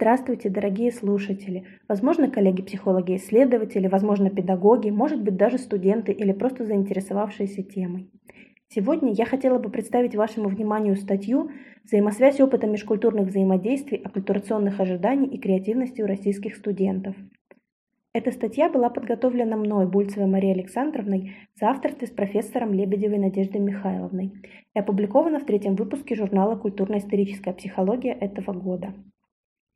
Здравствуйте, дорогие слушатели! Возможно, коллеги-психологи-исследователи, возможно, педагоги, может быть, даже студенты или просто заинтересовавшиеся темой. Сегодня я хотела бы представить вашему вниманию статью «Взаимосвязь опыта межкультурных взаимодействий, оккультурационных ожиданий и креативности у российских студентов». Эта статья была подготовлена мной, Бульцевой Марией Александровной, в соавторстве с профессором Лебедевой Надеждой Михайловной и опубликована в третьем выпуске журнала «Культурно-историческая психология» этого года.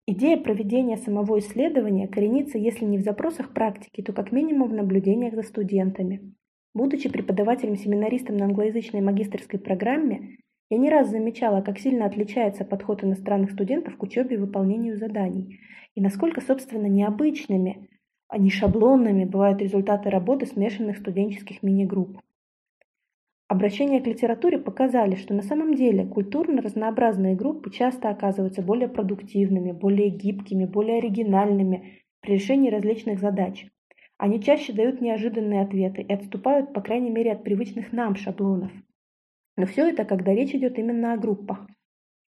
Идея проведения самого исследования коренится, если не в запросах практики, то как минимум в наблюдениях за студентами. Будучи преподавателем-семинаристом на англоязычной магистрской программе, я не раз замечала, как сильно отличается подход иностранных студентов к учебе и выполнению заданий, и насколько, собственно, необычными, а не шаблонными бывают результаты работы смешанных студенческих мини-групп. Обращения к литературе показали, что на самом деле культурно разнообразные группы часто оказываются более продуктивными, более гибкими, более оригинальными при решении различных задач. Они чаще дают неожиданные ответы и отступают, по крайней мере, от привычных нам шаблонов. Но все это, когда речь идет именно о группах.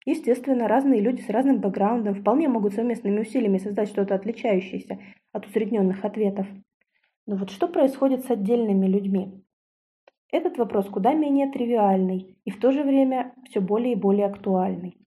Естественно, разные люди с разным бэкграундом вполне могут совместными усилиями создать что-то отличающееся от усредненных ответов. Но вот что происходит с отдельными людьми? Этот вопрос куда менее тривиальный и в то же время все более и более актуальный.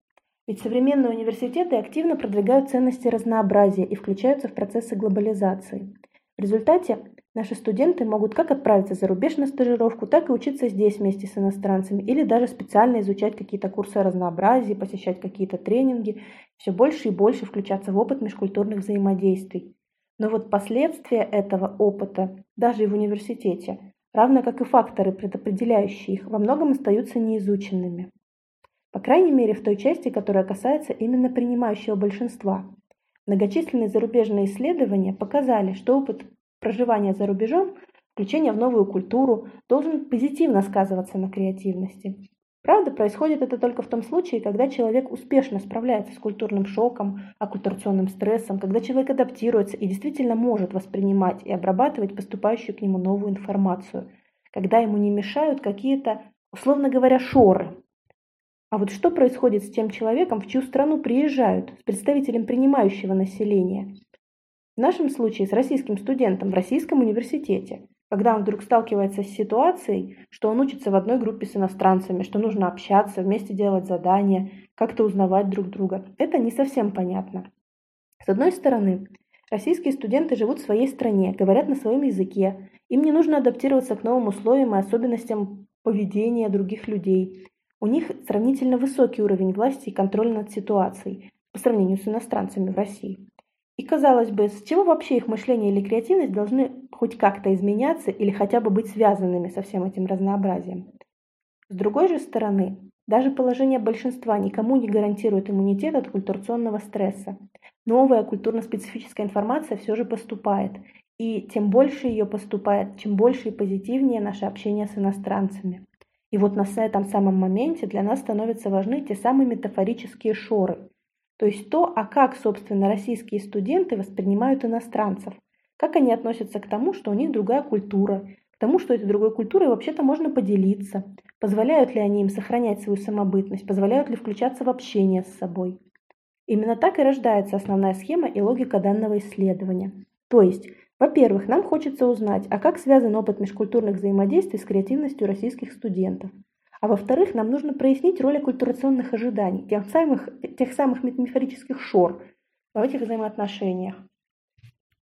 Ведь современные университеты активно продвигают ценности разнообразия и включаются в процессы глобализации. В результате наши студенты могут как отправиться за рубеж на стажировку, так и учиться здесь вместе с иностранцами или даже специально изучать какие-то курсы разнообразия, посещать какие-то тренинги, все больше и больше включаться в опыт межкультурных взаимодействий. Но вот последствия этого опыта, даже и в университете, равно как и факторы, предопределяющие их, во многом остаются неизученными. По крайней мере, в той части, которая касается именно принимающего большинства. Многочисленные зарубежные исследования показали, что опыт проживания за рубежом, включение в новую культуру, должен позитивно сказываться на креативности. Правда, происходит это только в том случае, когда человек успешно справляется с культурным шоком, оккультурационным стрессом, когда человек адаптируется и действительно может воспринимать и обрабатывать поступающую к нему новую информацию, когда ему не мешают какие-то, условно говоря, шоры. А вот что происходит с тем человеком, в чью страну приезжают, с представителем принимающего населения? В нашем случае с российским студентом в российском университете – когда он вдруг сталкивается с ситуацией, что он учится в одной группе с иностранцами, что нужно общаться, вместе делать задания, как-то узнавать друг друга. Это не совсем понятно. С одной стороны, российские студенты живут в своей стране, говорят на своем языке, им не нужно адаптироваться к новым условиям и особенностям поведения других людей. У них сравнительно высокий уровень власти и контроля над ситуацией по сравнению с иностранцами в России. И казалось бы, с чего вообще их мышление или креативность должны хоть как-то изменяться или хотя бы быть связанными со всем этим разнообразием? С другой же стороны, даже положение большинства никому не гарантирует иммунитет от культурационного стресса. Новая культурно-специфическая информация все же поступает, и тем больше ее поступает, чем больше и позитивнее наше общение с иностранцами. И вот на этом самом моменте для нас становятся важны те самые метафорические шоры – то есть то, а как, собственно, российские студенты воспринимают иностранцев, как они относятся к тому, что у них другая культура, к тому, что этой другой культурой вообще-то можно поделиться, позволяют ли они им сохранять свою самобытность, позволяют ли включаться в общение с собой. Именно так и рождается основная схема и логика данного исследования. То есть, во-первых, нам хочется узнать, а как связан опыт межкультурных взаимодействий с креативностью российских студентов – а во-вторых, нам нужно прояснить роль оккультурационных ожиданий, тех самых, тех самых метафорических шор в этих взаимоотношениях.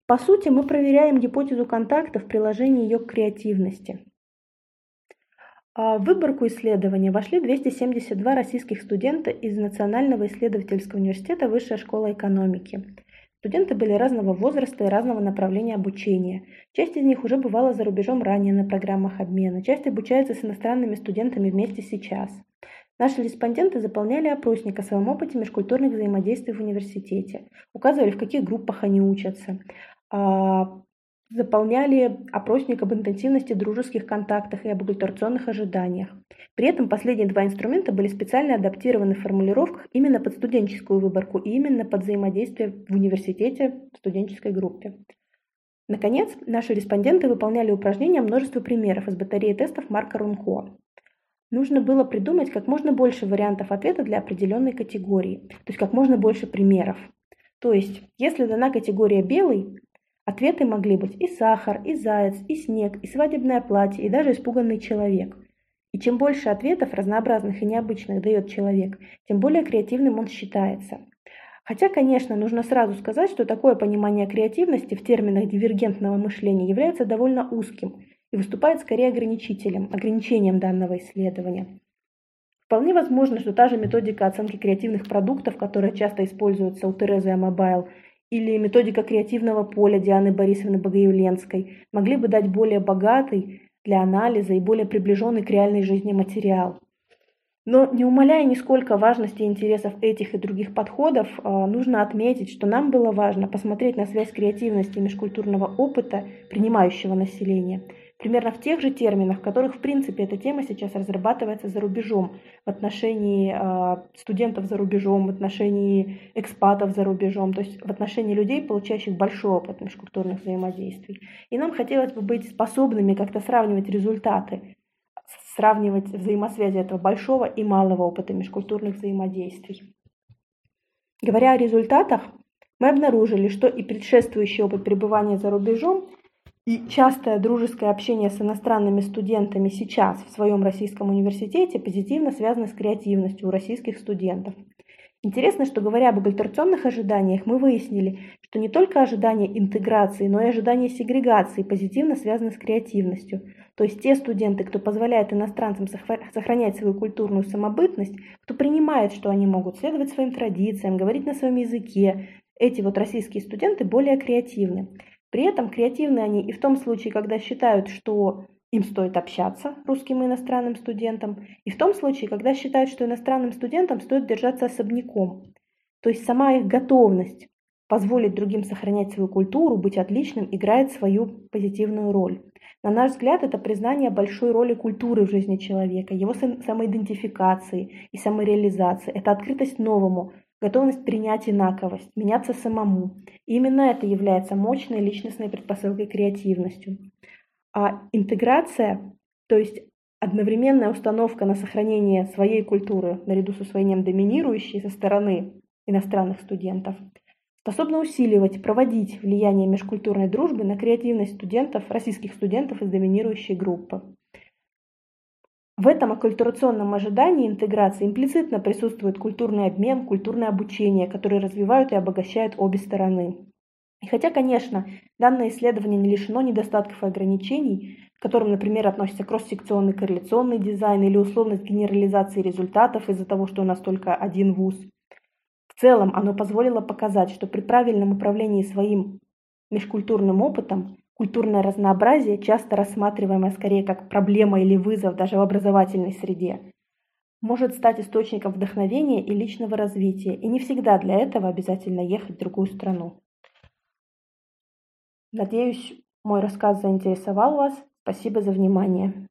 По сути, мы проверяем гипотезу контакта в приложении ее к креативности. А в выборку исследования вошли 272 российских студента из Национального исследовательского университета Высшая школа экономики. Студенты были разного возраста и разного направления обучения. Часть из них уже бывала за рубежом ранее на программах обмена, часть обучается с иностранными студентами вместе сейчас. Наши респонденты заполняли опросник о своем опыте межкультурных взаимодействий в университете, указывали, в каких группах они учатся, заполняли опросник об интенсивности дружеских контактах и об оккультурационных ожиданиях. При этом последние два инструмента были специально адаптированы в формулировках именно под студенческую выборку и именно под взаимодействие в университете в студенческой группе. Наконец, наши респонденты выполняли упражнения множество примеров из батареи тестов Марка Рунхо. Нужно было придумать как можно больше вариантов ответа для определенной категории, то есть как можно больше примеров – То есть, если дана категория белый, ответы могли быть и сахар, и заяц, и снег, и свадебное платье, и даже испуганный человек. И чем больше ответов разнообразных и необычных дает человек, тем более креативным он считается. Хотя, конечно, нужно сразу сказать, что такое понимание креативности в терминах дивергентного мышления является довольно узким и выступает скорее ограничителем, ограничением данного исследования. Вполне возможно, что та же методика оценки креативных продуктов, которая часто используется у Терезы Амабайл, или методика креативного поля Дианы Борисовны Богоявленской могли бы дать более богатый для анализа и более приближенный к реальной жизни материал. Но не умаляя нисколько важности и интересов этих и других подходов, а, нужно отметить, что нам было важно посмотреть на связь креативности межкультурного опыта принимающего населения примерно в тех же терминах, в которых, в принципе, эта тема сейчас разрабатывается за рубежом, в отношении э, студентов за рубежом, в отношении экспатов за рубежом, то есть в отношении людей, получающих большой опыт межкультурных взаимодействий. И нам хотелось бы быть способными как-то сравнивать результаты сравнивать взаимосвязи этого большого и малого опыта межкультурных взаимодействий. Говоря о результатах, мы обнаружили, что и предшествующий опыт пребывания за рубежом, и частое дружеское общение с иностранными студентами сейчас в своем российском университете позитивно связано с креативностью у российских студентов. Интересно, что говоря об агглютрационных ожиданиях, мы выяснили, что не только ожидания интеграции, но и ожидания сегрегации позитивно связаны с креативностью. То есть те студенты, кто позволяет иностранцам сохранять свою культурную самобытность, кто принимает, что они могут следовать своим традициям, говорить на своем языке, эти вот российские студенты более креативны. При этом креативны они и в том случае, когда считают, что им стоит общаться, русским и иностранным студентам, и в том случае, когда считают, что иностранным студентам стоит держаться особняком. То есть сама их готовность позволить другим сохранять свою культуру, быть отличным, играет свою позитивную роль. На наш взгляд, это признание большой роли культуры в жизни человека, его самоидентификации и самореализации. Это открытость новому, готовность принять инаковость, меняться самому. И именно это является мощной личностной предпосылкой креативностью. А интеграция, то есть одновременная установка на сохранение своей культуры наряду с усвоением доминирующей со стороны иностранных студентов, способна усиливать, проводить влияние межкультурной дружбы на креативность студентов, российских студентов из доминирующей группы. В этом оккультурационном ожидании интеграции имплицитно присутствует культурный обмен, культурное обучение, которые развивают и обогащают обе стороны. И хотя, конечно, данное исследование не лишено недостатков и ограничений, к которым, например, относится кросс-секционный корреляционный дизайн или условность генерализации результатов из-за того, что у нас только один вуз, в целом оно позволило показать, что при правильном управлении своим межкультурным опытом Культурное разнообразие, часто рассматриваемое скорее как проблема или вызов даже в образовательной среде, может стать источником вдохновения и личного развития, и не всегда для этого обязательно ехать в другую страну. Надеюсь, мой рассказ заинтересовал вас. Спасибо за внимание.